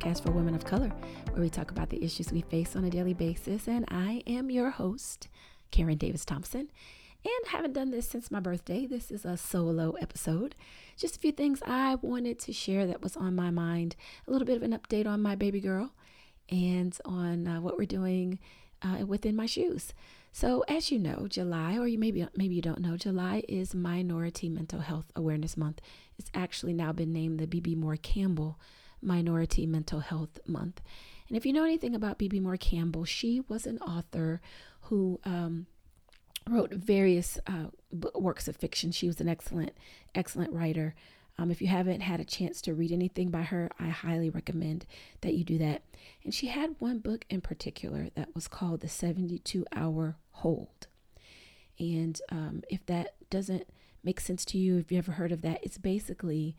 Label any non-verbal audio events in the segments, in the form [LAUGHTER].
podcast for women of color, where we talk about the issues we face on a daily basis. And I am your host, Karen Davis Thompson. And haven't done this since my birthday. This is a solo episode. Just a few things I wanted to share that was on my mind. A little bit of an update on my baby girl and on uh, what we're doing uh, within my shoes. So, as you know, July, or you maybe maybe you don't know, July is Minority Mental Health Awareness Month. It's actually now been named the Bebe Moore Campbell Minority Mental Health Month. And if you know anything about Bebe Moore Campbell, she was an author who um, wrote various uh, works of fiction. She was an excellent, excellent writer. Um, if you haven't had a chance to read anything by her, I highly recommend that you do that. And she had one book in particular that was called The 72 Hour Hold. And um, if that doesn't make sense to you, if you ever heard of that, it's basically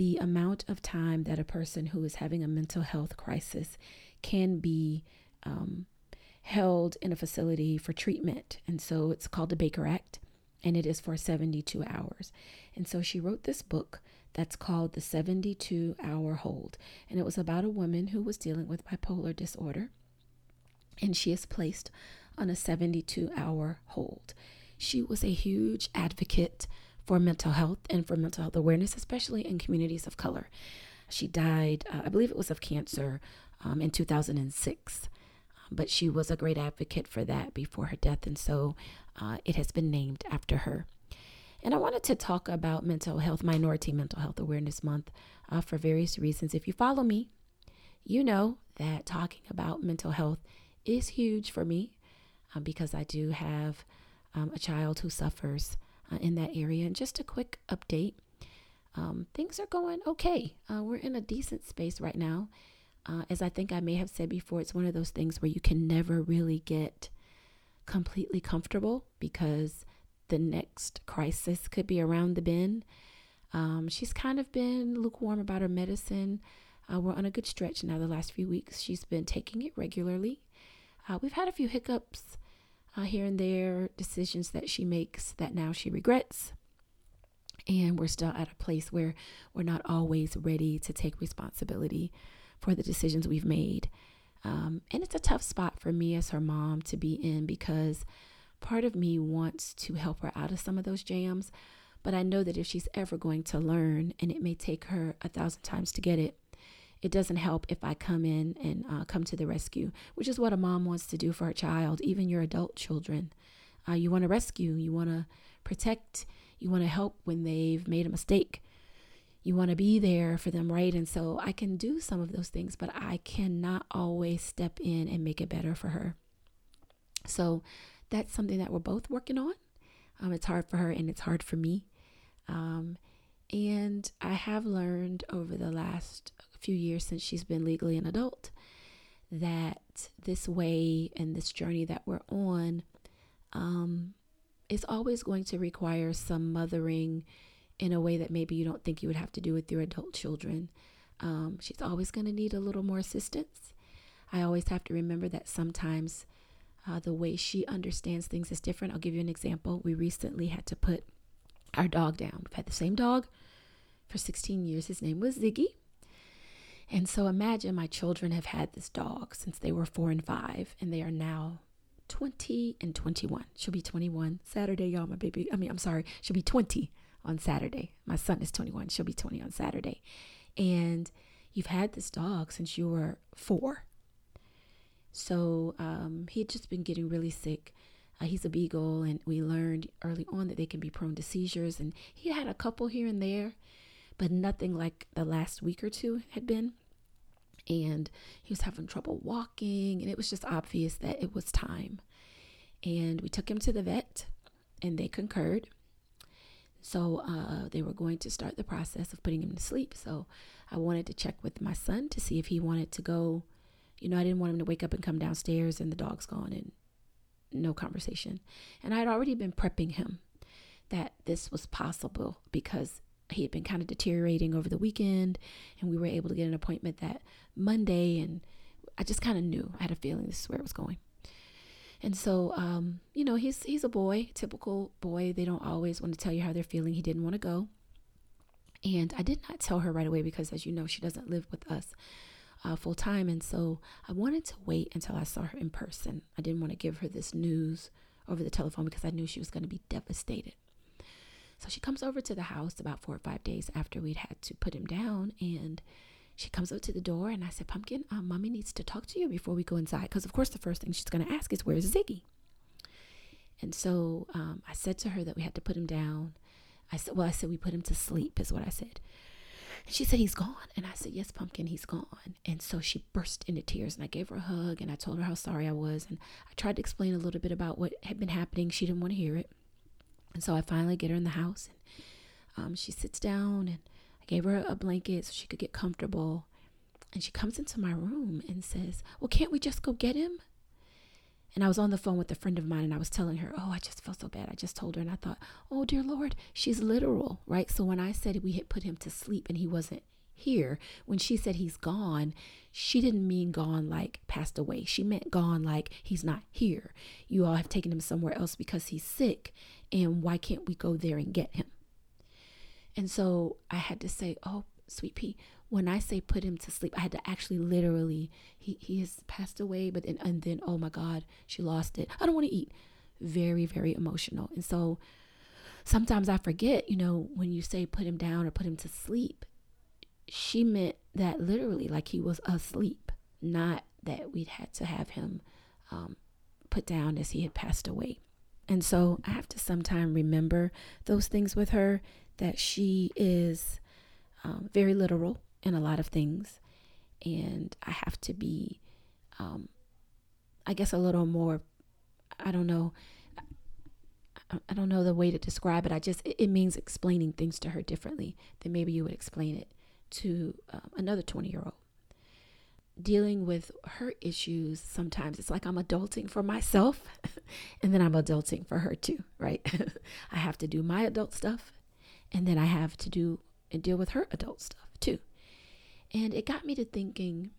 the amount of time that a person who is having a mental health crisis can be um, held in a facility for treatment. And so it's called the Baker Act, and it is for 72 hours. And so she wrote this book that's called The 72 Hour Hold. And it was about a woman who was dealing with bipolar disorder, and she is placed on a 72 hour hold. She was a huge advocate for mental health and for mental health awareness, especially in communities of color. She died, uh, I believe it was of cancer, um, in 2006. But she was a great advocate for that before her death, and so uh, it has been named after her. And I wanted to talk about mental health, Minority Mental Health Awareness Month, uh, for various reasons. If you follow me, you know that talking about mental health is huge for me uh, because I do have um, a child who suffers uh, in that area. And just a quick update um, things are going okay. Uh, we're in a decent space right now. Uh, as I think I may have said before, it's one of those things where you can never really get completely comfortable because the next crisis could be around the bend. Um, she's kind of been lukewarm about her medicine. Uh, we're on a good stretch now the last few weeks. She's been taking it regularly. Uh, we've had a few hiccups uh, here and there, decisions that she makes that now she regrets. And we're still at a place where we're not always ready to take responsibility for the decisions we've made. Um, and it's a tough spot for me as her mom to be in because part of me wants to help her out of some of those jams. But I know that if she's ever going to learn, and it may take her a thousand times to get it, it doesn't help if I come in and uh, come to the rescue, which is what a mom wants to do for her child, even your adult children. Uh, you want to rescue, you want to protect, you want to help when they've made a mistake. You want to be there for them, right? And so I can do some of those things, but I cannot always step in and make it better for her. So that's something that we're both working on. Um, it's hard for her and it's hard for me. Um, and I have learned over the last few years since she's been legally an adult that this way and this journey that we're on um, is always going to require some mothering in a way that maybe you don't think you would have to do with your adult children. Um, she's always going to need a little more assistance. I always have to remember that sometimes uh, the way she understands things is different. I'll give you an example. We recently had to put our dog down. We've had the same dog for 16 years. His name was Ziggy. And so imagine my children have had this dog since they were four and five, and they are now 20 and 21. She'll be 21 Saturday, y'all. My baby, I mean, I'm sorry, she'll be 20 on Saturday. My son is 21. She'll be 20 on Saturday. And you've had this dog since you were four. So um, he had just been getting really sick. Uh, he's a beagle, and we learned early on that they can be prone to seizures. And he had a couple here and there, but nothing like the last week or two had been. And he was having trouble walking, and it was just obvious that it was time. And we took him to the vet, and they concurred. So uh, they were going to start the process of putting him to sleep. So I wanted to check with my son to see if he wanted to go. You know, I didn't want him to wake up and come downstairs and the dog's gone and no conversation. And I had already been prepping him that this was possible because he had been kind of deteriorating over the weekend and we were able to get an appointment that Monday and I just kind of knew I had a feeling this is where it was going. And so, um, you know, he's he's a boy, typical boy. They don't always want to tell you how they're feeling. He didn't want to go, and I did not tell her right away because, as you know, she doesn't live with us. uh, full time. And so I wanted to wait until I saw her in person. I didn't want to give her this news over the telephone because I knew she was going to be devastated. So she comes over to the house about four or five days after we'd had to put him down. And she comes up to the door and I said, Pumpkin, uh, mommy needs to talk to you before we go inside. Because, of course, the first thing she's going to ask is, Where's Ziggy? And so um, I said to her that we had to put him down. I said, Well, I said, we put him to sleep, is what I said. And she said, He's gone. And I said, Yes, Pumpkin, he's gone. And so she burst into tears and I gave her a hug and I told her how sorry I was. And I tried to explain a little bit about what had been happening. She didn't want to hear it. And so I finally get her in the house and um, she sits down and I gave her a blanket so she could get comfortable. And she comes into my room and says, Well, can't we just go get him? And I was on the phone with a friend of mine and I was telling her, Oh, I just felt so bad. I just told her and I thought, Oh, dear Lord, she's literal, right? So when I said we had put him to sleep and he wasn't here, when she said he's gone, she didn't mean gone like passed away. She meant gone like he's not here. You all have taken him somewhere else because he's sick. And why can't we go there and get him? And so I had to say, Oh, sweet pea, when I say put him to sleep, I had to actually literally, he, he has passed away, but then, and then, oh my God, she lost it. I don't want to eat. Very, very emotional. And so sometimes I forget, you know, when you say put him down or put him to sleep, she meant that literally like he was asleep, not that we'd had to have him um, put down as he had passed away. And so I have to sometime remember those things with her that she is um, very literal in a lot of things. And I have to be, um, I guess, a little more, I don't know. I don't know the way to describe it. I just, it means explaining things to her differently than maybe you would explain it to um, another 20 year old. Dealing with her issues, sometimes it's like I'm adulting for myself [LAUGHS] and then I'm adulting for her too, right? [LAUGHS] I have to do my adult stuff and then I have to do and deal with her adult stuff too. And it got me to thinking,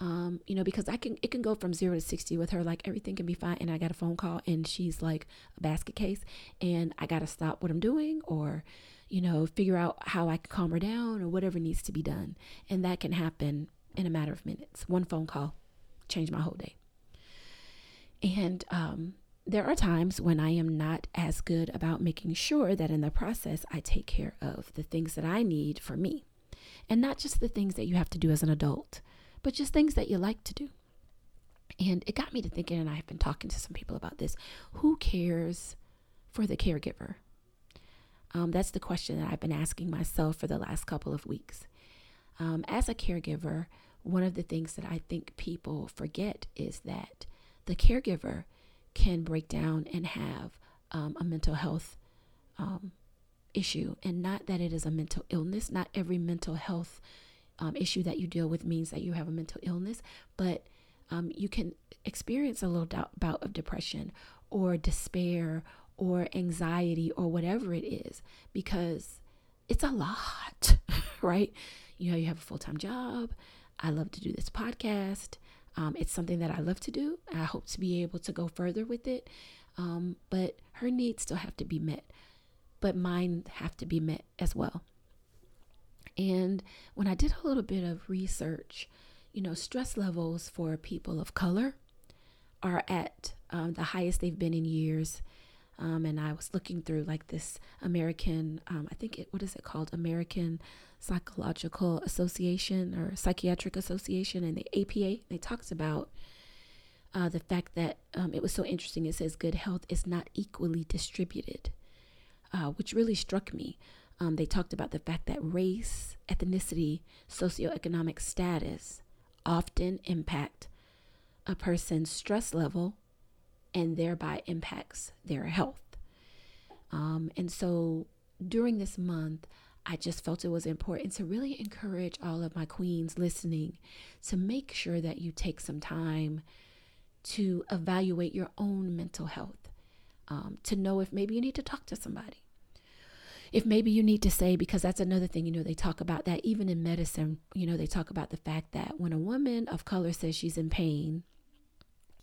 um, you know, because I can it can go from zero to sixty with her, like everything can be fine, and I got a phone call and she's like a basket case, and I gotta stop what I'm doing or, you know, figure out how I can calm her down or whatever needs to be done. And that can happen in a matter of minutes. One phone call changed my whole day. And um there are times when I am not as good about making sure that in the process I take care of the things that I need for me. And not just the things that you have to do as an adult, but just things that you like to do. And it got me to thinking, and I've been talking to some people about this who cares for the caregiver? Um, that's the question that I've been asking myself for the last couple of weeks. Um, as a caregiver, one of the things that I think people forget is that the caregiver can break down and have um, a mental health um, issue, and not that it is a mental illness. Not every mental health um, issue that you deal with means that you have a mental illness, but um, you can experience a little doubt, bout of depression or despair or anxiety or whatever it is because it's a lot, [LAUGHS] right? You know, you have a full time job. I love to do this podcast. Um, it's something that I love to do. I hope to be able to go further with it. Um, but her needs still have to be met but mine have to be met as well. And when I did a little bit of research, you know, stress levels for people of color are at um, the highest they've been in years. Um, and I was looking through like this American, um, I think it, what is it called? American Psychological Association or Psychiatric Association and the APA. They talked about uh, the fact that um, it was so interesting. It says good health is not equally distributed uh, which really struck me. Um, they talked about the fact that race, ethnicity, socioeconomic status often impact a person's stress level and thereby impacts their health. Um, and so during this month, I just felt it was important to really encourage all of my queens listening to make sure that you take some time to evaluate your own mental health, um, to know if maybe you need to talk to somebody, if maybe you need to say, because that's another thing, you know, they talk about that even in medicine, you know, they talk about the fact that when a woman of color says she's in pain,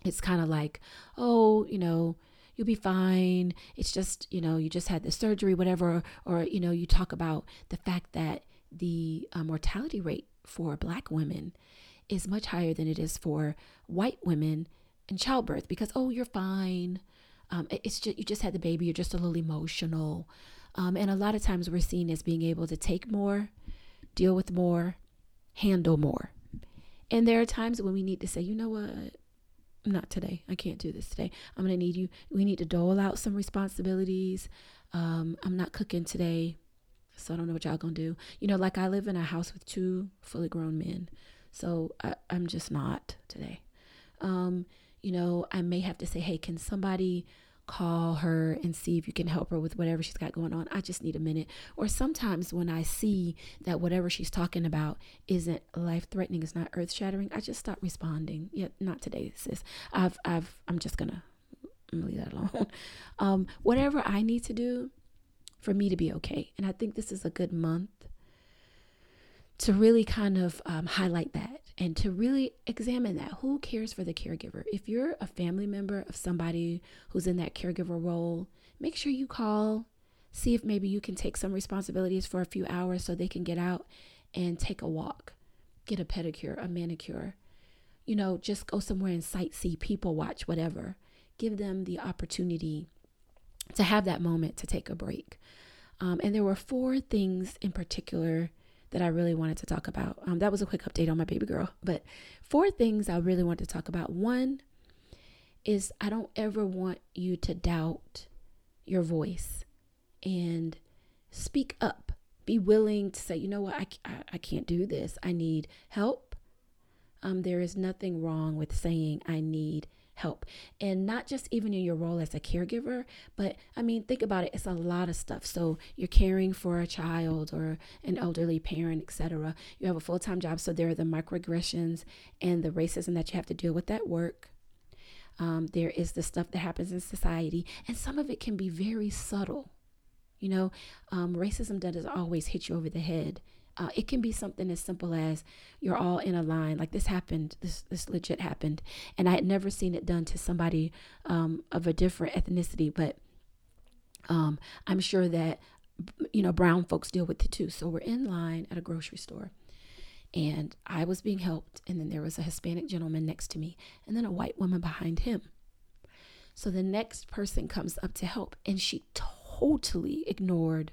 it's kind of like, oh, you know, you'll be fine. It's just, you know, you just had the surgery, whatever. Or, you know, you talk about the fact that the uh, mortality rate for black women is much higher than it is for white women in childbirth because, oh, you're fine. Um, it's just, you just had the baby, you're just a little emotional. Um, and a lot of times we're seen as being able to take more, deal with more, handle more. And there are times when we need to say, you know what? Not today. I can't do this today. I'm going to need you. We need to dole out some responsibilities. Um, I'm not cooking today. So I don't know what y'all going to do. You know, like I live in a house with two fully grown men. So I, am just not today. Um, you know, I may have to say, hey, can somebody call her and see if you can help her with whatever she's got going on. I just need a minute. Or sometimes when I see that whatever she's talking about isn't life threatening, it's not earth shattering, I just stop responding. Yeah, not today, sis. I've I've I'm just gonna leave that alone. [LAUGHS] um, whatever I need to do for me to be okay. And I think this is a good month to really kind of um, highlight that and to really examine that. Who cares for the caregiver? If you're a family member of somebody who's in that caregiver role, make sure you call, see if maybe you can take some responsibilities for a few hours so they can get out and take a walk, get a pedicure, a manicure. You know, just go somewhere and sightsee, people watch, whatever. Give them the opportunity to have that moment to take a break. Um, and there were four things in particular that I really wanted to talk about. Um, that was a quick update on my baby girl, but four things I really wanted to talk about. One is I don't ever want you to doubt your voice and speak up. Be willing to say, you know what, I, I, I can't do this. I need help. Um, there is nothing wrong with saying, I need help. And not just even in your role as a caregiver, but I mean, think about it, it's a lot of stuff. So you're caring for a child or an elderly parent, etc. You have a full-time job, so there are the microaggressions and the racism that you have to deal with at work. Um, there is the stuff that happens in society, and some of it can be very subtle. You know, um, racism doesn't always hit you over the head. Uh, it can be something as simple as you're all in a line. Like this happened, this this legit happened, and I had never seen it done to somebody um, of a different ethnicity. But um, I'm sure that you know brown folks deal with it too. So we're in line at a grocery store, and I was being helped, and then there was a Hispanic gentleman next to me, and then a white woman behind him. So the next person comes up to help, and she totally ignored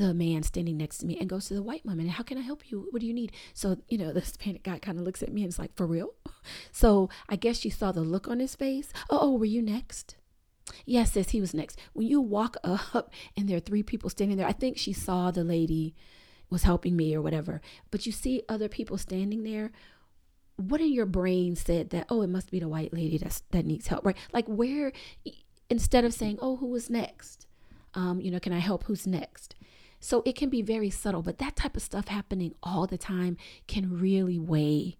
the man standing next to me and goes to the white woman, How can I help you? What do you need? So, you know, [LAUGHS] the Hispanic guy kind of looks at me and is like, For real? [LAUGHS] So I guess she saw the look on his face. Oh, oh, were you next? Yes, sis, he was next. When you walk [LAUGHS] up and there are three people standing there, I think she saw the lady was helping me or whatever. But you see other people standing there. What in your brain said that, oh, it must be the white lady that's, that needs help, right? Like, where, instead of saying, oh, who was next? Um, you know, can I help? Who's next? So it can be very subtle, but that type of stuff happening all the time can really weigh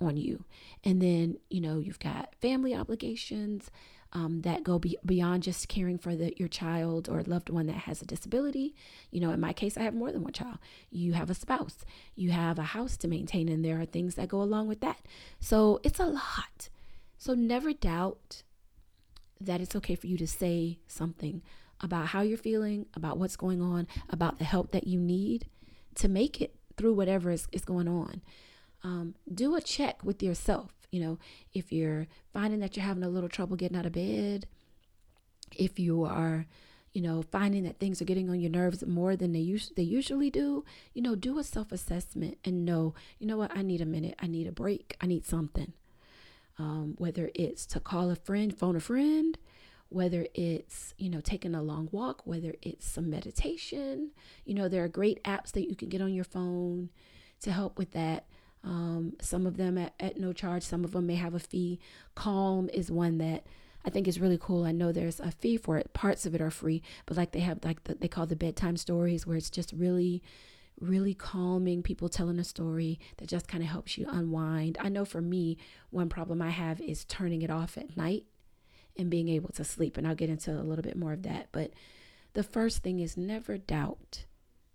on you. And then, you know, you've got family obligations um, that go be- beyond just caring for the, your child or loved one that has a disability. You know, in my case, I have more than one child. You have a spouse, you have a house to maintain, and there are things that go along with that. So it's a lot. So never doubt that it's okay for you to say something about how you're feeling, about what's going on, about the help that you need to make it through whatever is, is going on. Um, do a check with yourself. You know, if you're finding that you're having a little trouble getting out of bed, if you are, you know, finding that things are getting on your nerves more than they, us- they usually do, you know, do a self assessment and know, you know what, I need a minute, I need a break, I need something. Um, whether it's to call a friend, phone a friend, whether it's, you know, taking a long walk, whether it's some meditation. You know, there are great apps that you can get on your phone to help with that. Um, some of them at, at no charge, some of them may have a fee. Calm is one that I think is really cool. I know there's a fee for it. Parts of it are free, but like they have like the, they call the bedtime stories where it's just really really calming people telling a story that just kind of helps you unwind. I know for me, one problem I have is turning it off at night and being able to sleep. And I'll get into a little bit more of that. But the first thing is never doubt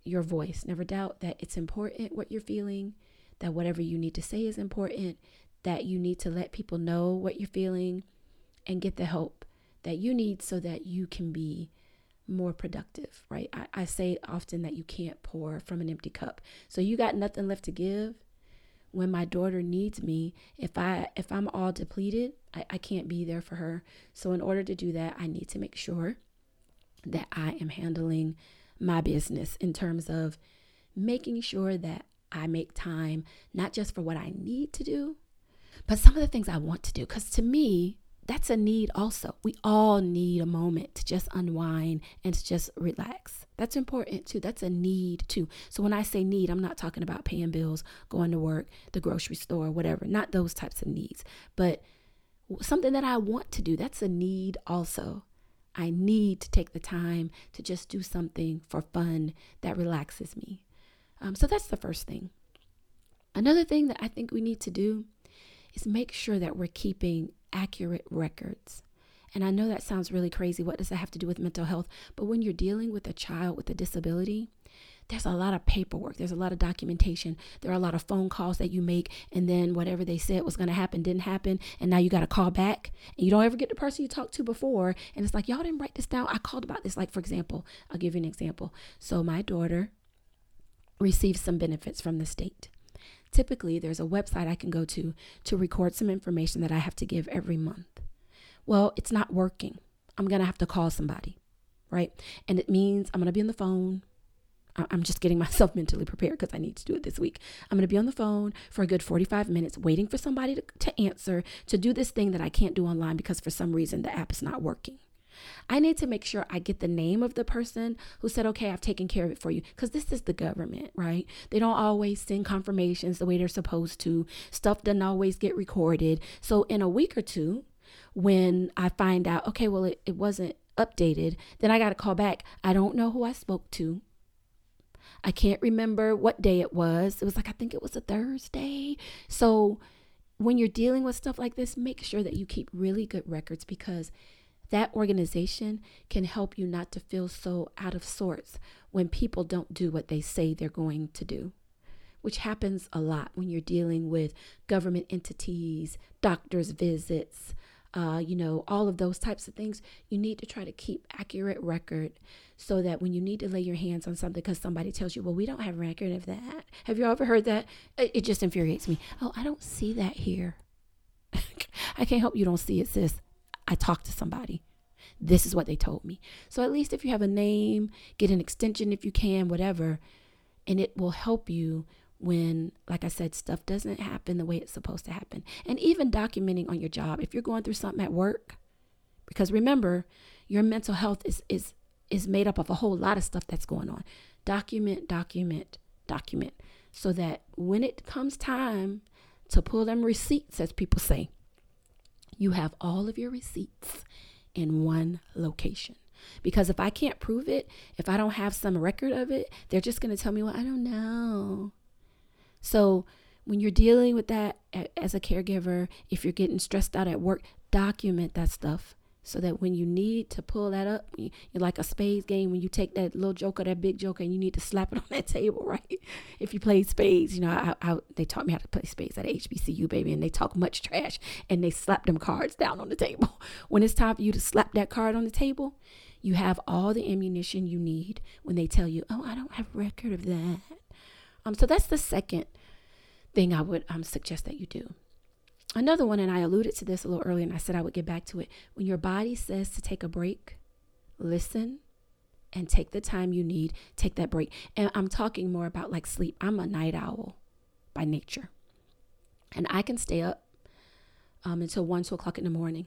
your voice. Never doubt that it's important what you're feeling, that whatever you need to say is important, that you need to let people know what you're feeling and get the help that you need so that you can be more productive, right? I, I say often that you can't pour from an empty cup. So you got nothing left to give when my daughter needs me, if I if I'm all depleted, I, I can't be there for her. So in order to do that, I need to make sure that I am handling my business in terms of making sure that I make time not just for what I need to do, but some of the things I want to do. Because to me, that's a need also. We all need a moment to just unwind and to just relax. That's important too. That's a need too. So when I say need, I'm not talking about paying bills, going to work, the grocery store, whatever, not those types of needs, but something that I want to do. That's a need also. I need to take the time to just do something for fun that relaxes me. Um, so that's the first thing. Another thing that I think we need to do is make sure that we're keeping accurate records. And I know that sounds really crazy. What does that have to do with mental health? But when you're dealing with a child with a disability, there's a lot of paperwork, there's a lot of documentation, there are a lot of phone calls that you make, and then whatever they said was going to happen didn't happen, and now you got to call back, and you don't ever get the person you talked to before, and it's like, y'all didn't write this down. I called about this. Like, for example, I'll give you an example. So, my daughter received some benefits from the state typically there's a website I can go to to record some information that I have to give every month. Well, it's not working. I'm going to have to call somebody, right? And it means I'm going to be on the phone. I'm just getting [LAUGHS] myself mentally prepared because I need to do it this week. I'm going to be on the phone for a good 45 minutes waiting for somebody to, to answer to do this thing that I can't do online because for some reason the app is not working. I need to make sure I get the name of the person who said, okay, I've taken care of it for you. Because this is the government, right? They don't always send confirmations the way they're supposed to. Stuff doesn't always get recorded. So in a week or two, when I find out, okay, well, it, it wasn't updated, then I got to call back. I don't know who I spoke to. I can't remember what day it was. It was like, I think it was a Thursday. So when you're dealing with stuff like this, make sure that you keep really good records because that organization can help you not to feel so out of sorts when people don't do what they say they're going to do, which happens a lot when you're dealing with government entities, doctor's visits, uh, you know, all of those types of things. You need to try to keep accurate record so that when you need to lay your hands on something because somebody tells you, well, we don't have record of that. Have you ever heard that? It, it just infuriates me. Oh, I don't see that here. [LAUGHS] I can't help you don't see it, sis. I talked to somebody. This is what they told me. So at least if you have a name, get an extension if you can, whatever, and it will help you when, like I said, stuff doesn't happen the way it's supposed to happen. And even documenting on your job, if you're going through something at work, because remember, your mental health is is is made up of a whole lot of stuff that's going on. Document, document, document, so that when it comes time to pull them receipts, as people say, you have all of your receipts in one location. Because if I can't prove it, if I don't have some record of it, they're just going to tell me, well, I don't know. So when you're dealing with that as a caregiver, if you're getting stressed out at work, document that stuff so that when you need to pull that up, you're like a spades game when you take that little joker, that big joker, and you need to slap it [LAUGHS] on that table, right? If you play spades, you know, I, I, they taught me how to play spades at HBCU, baby, and they talk much trash and they slap them cards [LAUGHS] down on the table. When it's time for you to slap that card on the table, you have all the ammunition you need when they tell you, oh, I don't have record of that. Um, so that's the second thing I would um, suggest that you do. Another one, and I alluded to this a little earlier, and I said I would get back to it. When your body says to take a break, listen and take the time you need. Take that break. And I'm talking more about like sleep. I'm a night owl by nature, and I can stay up um, until one, two o'clock in the morning.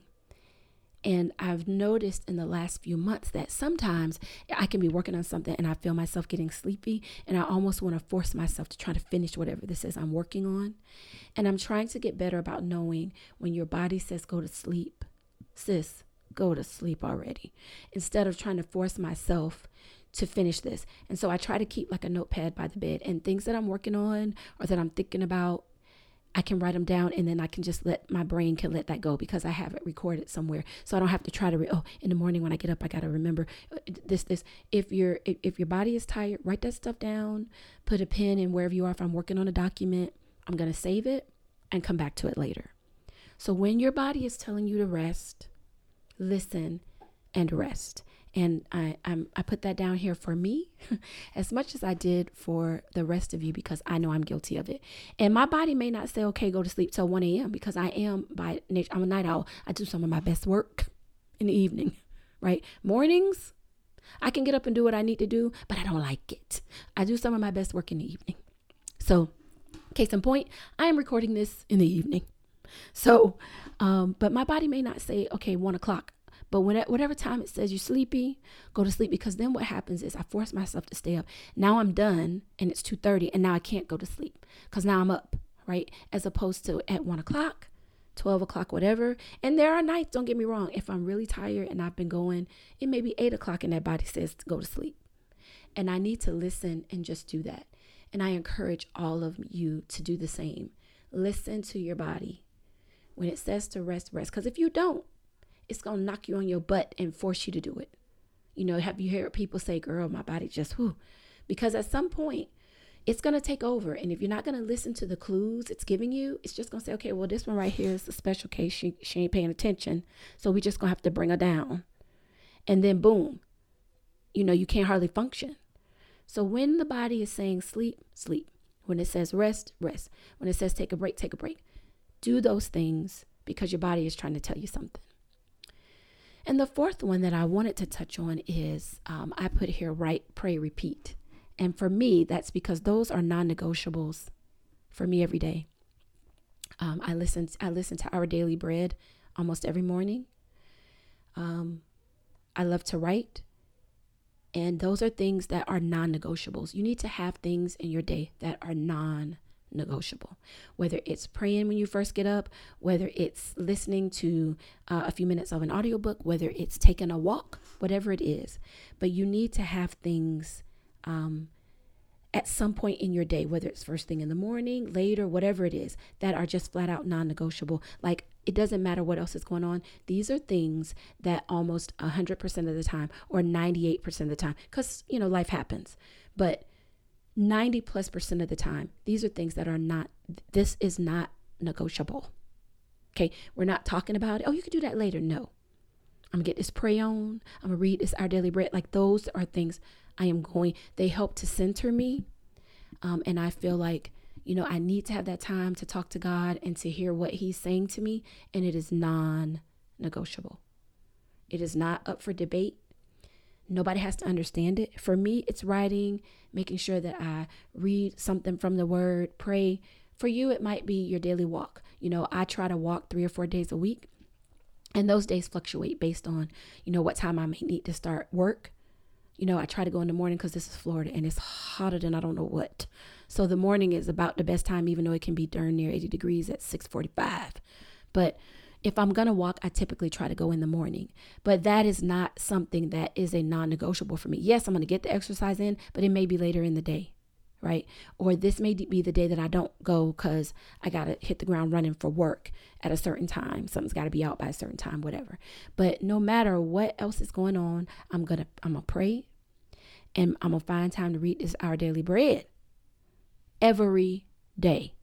And I've noticed in the last few months that sometimes I can be working on something and I feel myself getting sleepy and I almost want to force myself to try to finish whatever this is I'm working on. And I'm trying to get better about knowing when your body says go to sleep, sis, go to sleep already, instead of trying to force myself to finish this. And so I try to keep like a notepad by the bed and things that I'm working on or that I'm thinking about I can write them down and then I can just let my brain can let that go because I have it recorded somewhere. So I don't have to try to re- oh in the morning when I get up I got to remember uh, this this if your if, if your body is tired write that stuff down put a pen in wherever you are if I'm working on a document I'm going to save it and come back to it later. So when your body is telling you to rest listen and rest. And I, I'm, I put that down here for me [LAUGHS] as much as I did for the rest of you because I know I'm guilty of it. And my body may not say, okay, go to sleep till 1 a.m. because I am by nature, I'm a night owl. I do some of my best work in the evening, [LAUGHS] right? Mornings, I can get up and do what I need to do, but I don't like it. I do some of my best work in the evening. So, case in point, I am recording this in the evening. So, um, but my body may not say, okay, one o'clock. But when at whatever time it says you're sleepy, go to sleep because then what happens is I force myself to stay up. Now I'm done and it's 2:30 and now I can't go to sleep because now I'm up, right? As opposed to at one o'clock, 12 o'clock, whatever. And there are nights, don't get me wrong, if I'm really tired and I've been going, it may be eight o'clock and that body says to go to sleep. And I need to listen and just do that. And I encourage all of you to do the same. Listen to your body. When it says to rest, rest. Because if you don't, it's to knock you on your butt and force you to do it. You know, have you heard people say, girl, my body just, whoo. Because at some point, it's going to take over. And if you're not going to listen to the clues it's giving you, it's just going to say, okay, well, this one right here is a special case. She, she ain't paying attention. So we just going to have to bring her down. And then, boom, you know, you can't hardly function. So when the body is saying sleep, sleep. When it says rest, rest. When it says take a break, take a break. Do those things because your body is trying to tell you something. And the fourth one that I wanted to touch on is um, I put here write, pray, repeat. And for me, that's because those are non negotiables for me every day. Um, I listen. I listen to Our Daily Bread almost every morning. Um, I love to write. And those are things that are non negotiables. You need to have things in your day that are non negotiable. Whether it's praying when you first get up, whether it's listening to uh, a few minutes of an audiobook, whether it's taking a walk, whatever it is. But you need to have things um, at some point in your day, whether it's first thing in the morning, later, whatever it is, that are just flat out non negotiable. Like it doesn't matter what else is going on. These are things that almost 100% of the time or 98% of the time, because, you know, life happens, but 90 plus percent of the time, these are things that are not, this is not negotiable. Okay. We're not talking about. Oh, you could do that later. No. I'm gonna get this pray on. I'm gonna read this Our Daily Bread. Like those are things I am going, they help to center me. Um, and I feel like, you know, I need to have that time to talk to God and to hear what He's saying to me. And it is non negotiable. It is not up for debate. Nobody has to understand it. For me, it's writing, making sure that I read something from the word, pray. For you, it might be your daily walk. You know, I try to walk three or four days a week. And those days fluctuate based on, you know, what time I may need to start work you know, I try to go in the morning because this is Florida and it's hotter than I don't know what. So the morning is about the best time, even though it can be darn near 80 degrees at 645. But if I'm going to walk, I typically try to go in the morning. But that is not something that is a non negotiable for me. Yes, I'm going to get the exercise in, but it may be later in the day, right? Or this may be the day that I don't go because I got to hit the ground running for work at a certain time. Something's got to be out by a certain time, whatever. But no matter what else is going on, I'm going to I'm going to pray and I'm gonna find time to read this Our Daily Bread every day.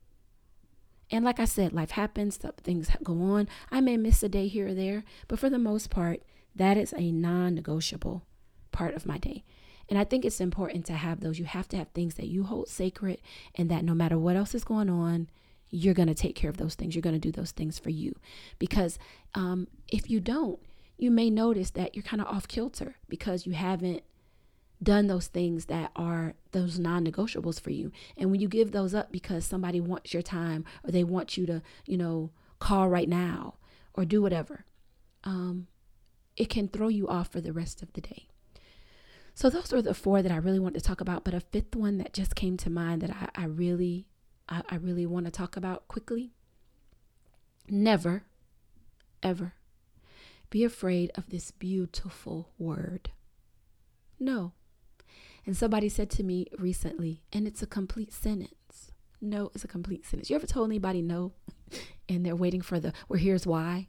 And like I said, life happens, things go on. I may miss a day here or there, but for the most part, that is a non negotiable part of my day. And I think it's important to have those. You have to have things that you hold sacred, and that no matter what else is going on, you're going to take care of those things. You're going to do those things for you. Because um, if you don't, you may notice that you're kind of off kilter because you haven't done those things that are those non-negotiables for you. And when you give those up because somebody wants your time or they want you to you know call right now or do whatever um, it can throw you off for the rest of the day. So those are the four that i really want to talk about but a fifth one that just came to mind that i, I really I, I really want to talk about quickly. Never ever be afraid of this beautiful word. No and somebody said to me recently, and it's a complete sentence. No is a complete sentence. You ever told anybody no [LAUGHS] and they're waiting for the well here's why?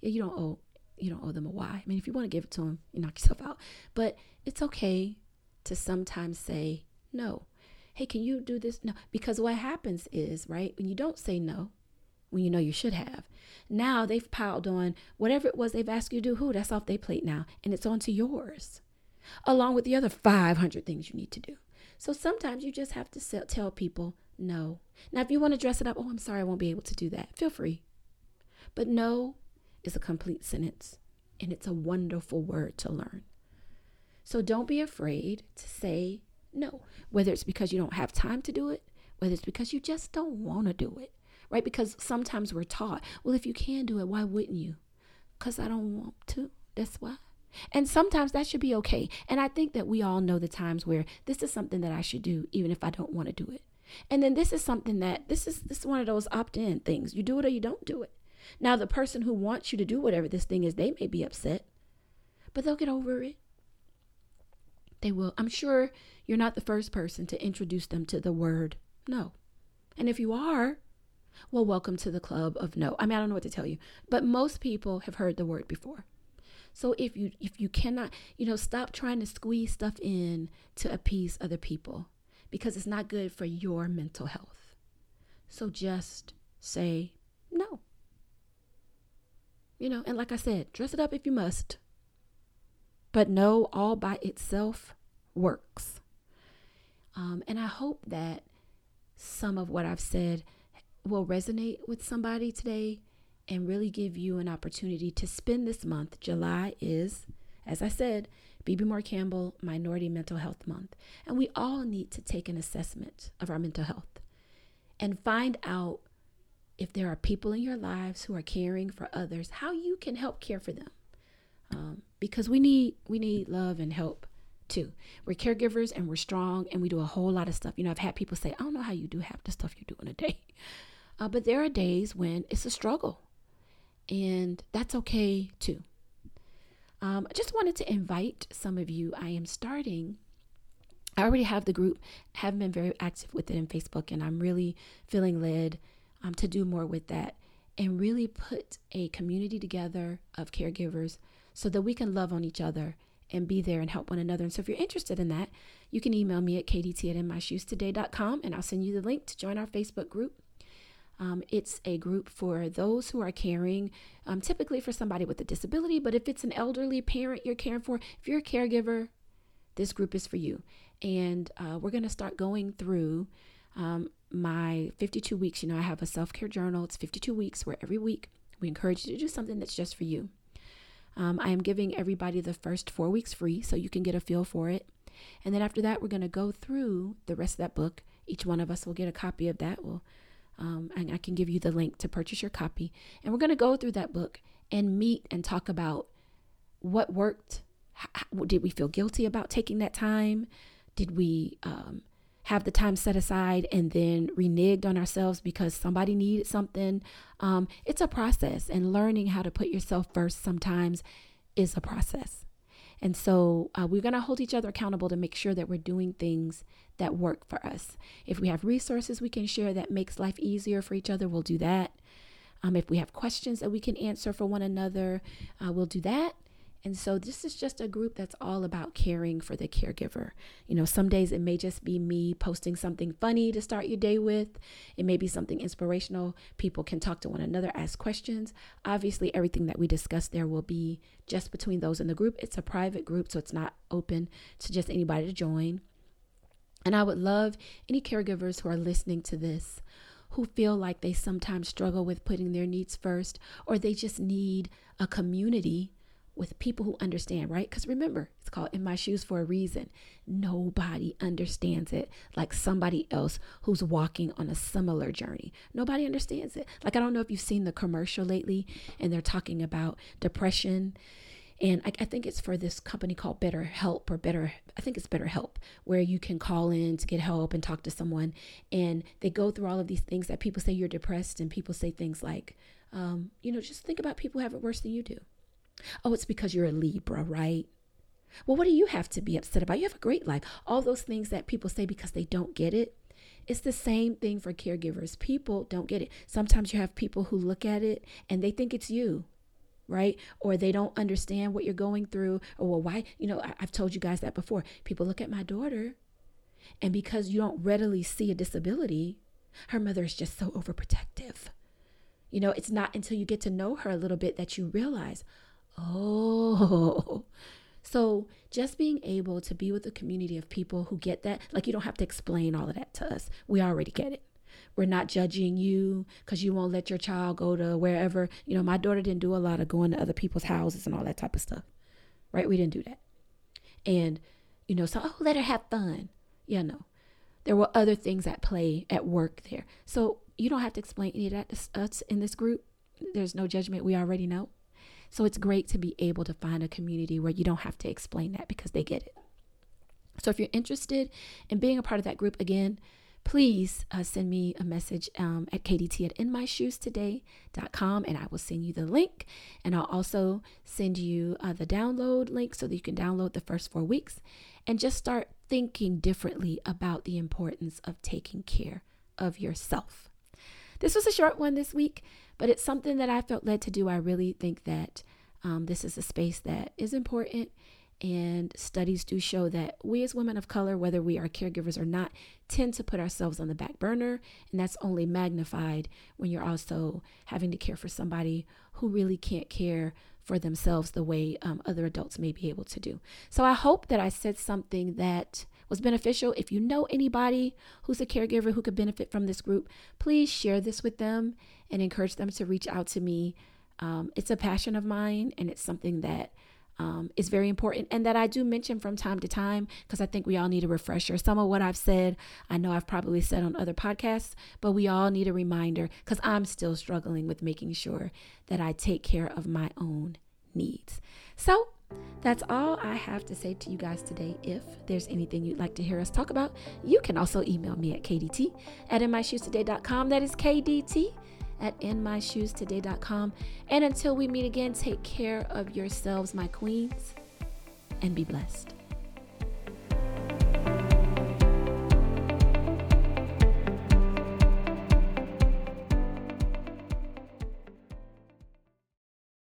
Yeah, you don't owe you don't owe them a why. I mean if you want to give it to them, you knock yourself out. But it's okay to sometimes say no. Hey, can you do this? No. Because what happens is, right, when you don't say no, when you know you should have. Now they've piled on whatever it was they've asked you to do. Who that's off their plate now, and it's onto yours, along with the other 500 things you need to do. So sometimes you just have to tell people no. Now, if you want to dress it up, oh, I'm sorry, I won't be able to do that. Feel free. But no is a complete sentence, and it's a wonderful word to learn. So don't be afraid to say no, whether it's because you don't have time to do it, whether it's because you just don't want to do it, right? Because sometimes we're taught, well, if you can do it, why wouldn't you? Because I don't want to. That's why. And sometimes that should be okay. And I think that we all know the times where this is something that I should do, even if I don't want to do it. And then this is something that this is this is one of those opt-in things. You do it or you don't do it. Now the person who wants you to do whatever this thing is, they may be upset, but they'll get over it. They will. I'm sure you're not the first person to introduce them to the word no. And if you are, well, welcome to the club of no. I mean, I don't know what to tell you, but most people have heard the word before. So if you if you cannot, you know, stop trying to squeeze stuff in to appease other people because it's not good for your mental health. So just say no. You know, and like I said, dress it up if you must. But no all by itself works. Um, and I hope that some of what I've said will resonate with somebody today and really give you an opportunity to spend this month. July is, as I said, Bebe Moore Campbell Minority Mental Health Month. And we all need to take an assessment of our mental health and find out if there are people in your lives who are caring for others, how you can help care for them. Um, because we need we need love and help too. We're caregivers and we're strong and we do a whole lot of stuff. You know, I've had people say, I don't know how you do half the stuff you do in a day. Uh, but there are days when it's a struggle and that's okay too. Um, I just wanted to invite some of you. I am starting. I already have the group, haven't been very active with it in Facebook, and I'm really feeling led um, to do more with that and really put a community together of caregivers so that we can love on each other and be there and help one another. And so if you're interested in that, you can email me at kdt at inmyshoestoday.com and I'll send you the link to join our Facebook group. Um, it's a group for those who are caring, um, typically for somebody with a disability, but if it's an elderly parent you're caring for, if you're a caregiver, this group is for you. And uh, we're going to start going through um, my 52 weeks. You know, I have a self care journal, it's 52 weeks where every week we encourage you to do something that's just for you. Um, I am giving everybody the first four weeks free so you can get a feel for it. And then after that, we're going to go through the rest of that book. Each one of us will get a copy of that. We'll, um, and I can give you the link to purchase your copy. And we're going to go through that book and meet and talk about what worked. How, did we feel guilty about taking that time? Did we um, have the time set aside and then reneged on ourselves because somebody needed something. Um, it's a process, and learning how to put yourself first sometimes is a process. And so uh, we're going to hold each other accountable to make sure that we're doing things that work for us. If we have resources we can share that makes life easier for each other, we'll do that. Um, if we have questions that we can answer for one another, uh, we'll do that. And so this is just a group that's all about caring for the caregiver. You know, some days it may just be me posting something funny to start your day with. It may be something inspirational. People can talk to one another, ask questions. Obviously, everything that we discuss there will be just between those in the group. It's a private group, so it's not open to just anybody to join. And I would love any caregivers who are listening to this who feel like they sometimes struggle with putting their needs first or they just need a community with people who understand, right? Because remember, it's called In My Shoes for a reason. Nobody understands it like somebody else who's walking on a similar journey. Nobody understands it. Like, I don't know if you've seen the commercial lately and they're talking about depression. And I, I think it's for this company called Better Help or Better, I think it's Better Help, where you can call in to get help and talk to someone. And they go through all of these things that people say you're depressed, and people say things like, um, you know, just think about people who have it worse than you do Oh, it's because you're a Libra, right? Well, what do you have to be upset about? You have a great life. All those things that people say because they don't get it. It's the same thing for caregivers. People don't get it. Sometimes you have people who look at it and they think it's you, right? Or they don't understand what you're going through. Or, well, why? You know, I, have told you guys that before. People look at my daughter, and because you don't readily see a disability, her mother is just so overprotective You know, it's not until you get to know her a little bit that you realize, oh. [LAUGHS] So just being able to be with a community of people who get that, like you don't have to explain all of that to us. We already get it. We're not judging you because you won't let your child go to wherever. You know, my daughter didn't do a lot of going to other people's houses and all that type of stuff, right? We didn't do that. And, you know, so, oh, let her have fun. Yeah, no. There were other things at play at work there. So you don't have to explain any of that to us in this group. There's no judgment. We already know. So it's great to be able to find a community where you don't have to explain that because they get it. So if you're interested in being a part of that group again, please uh, send me a message um, at kdt at inmyshoestoday.com and I will send you the link. And I'll also send you uh, the download link so that you can download the first four weeks and just start thinking differently about the importance of taking care of yourself. This was a short one this week, but it's something that I felt led to do. I really think that um, this is a space that is important and studies do show that we, as women of color, whether we are caregivers or not, tend to put ourselves on the back burner. And that's only magnified when you're also having to care for somebody who really can't care for themselves the way um, other adults may be able to do. So I hope that I said something that was beneficial. If you know anybody who's a caregiver who could benefit from this group, please share this with them and encourage them to reach out to me. Um, it's a passion of mine and it's something that um, is very important and that I do mention from time to time because I think we all need a refresher. Some of what I've said, I know I've probably said on other podcasts, but we all need a reminder because I'm still struggling with making sure that I take care of my own needs. So, that's all I have to say to you guys today. If there's anything you'd like to hear us talk about, you can also email me at kdt at inmyshoestoday.com. That is KDT at inmyshoestoday.com. And until we meet again, take care of yourselves, my queens, and be blessed.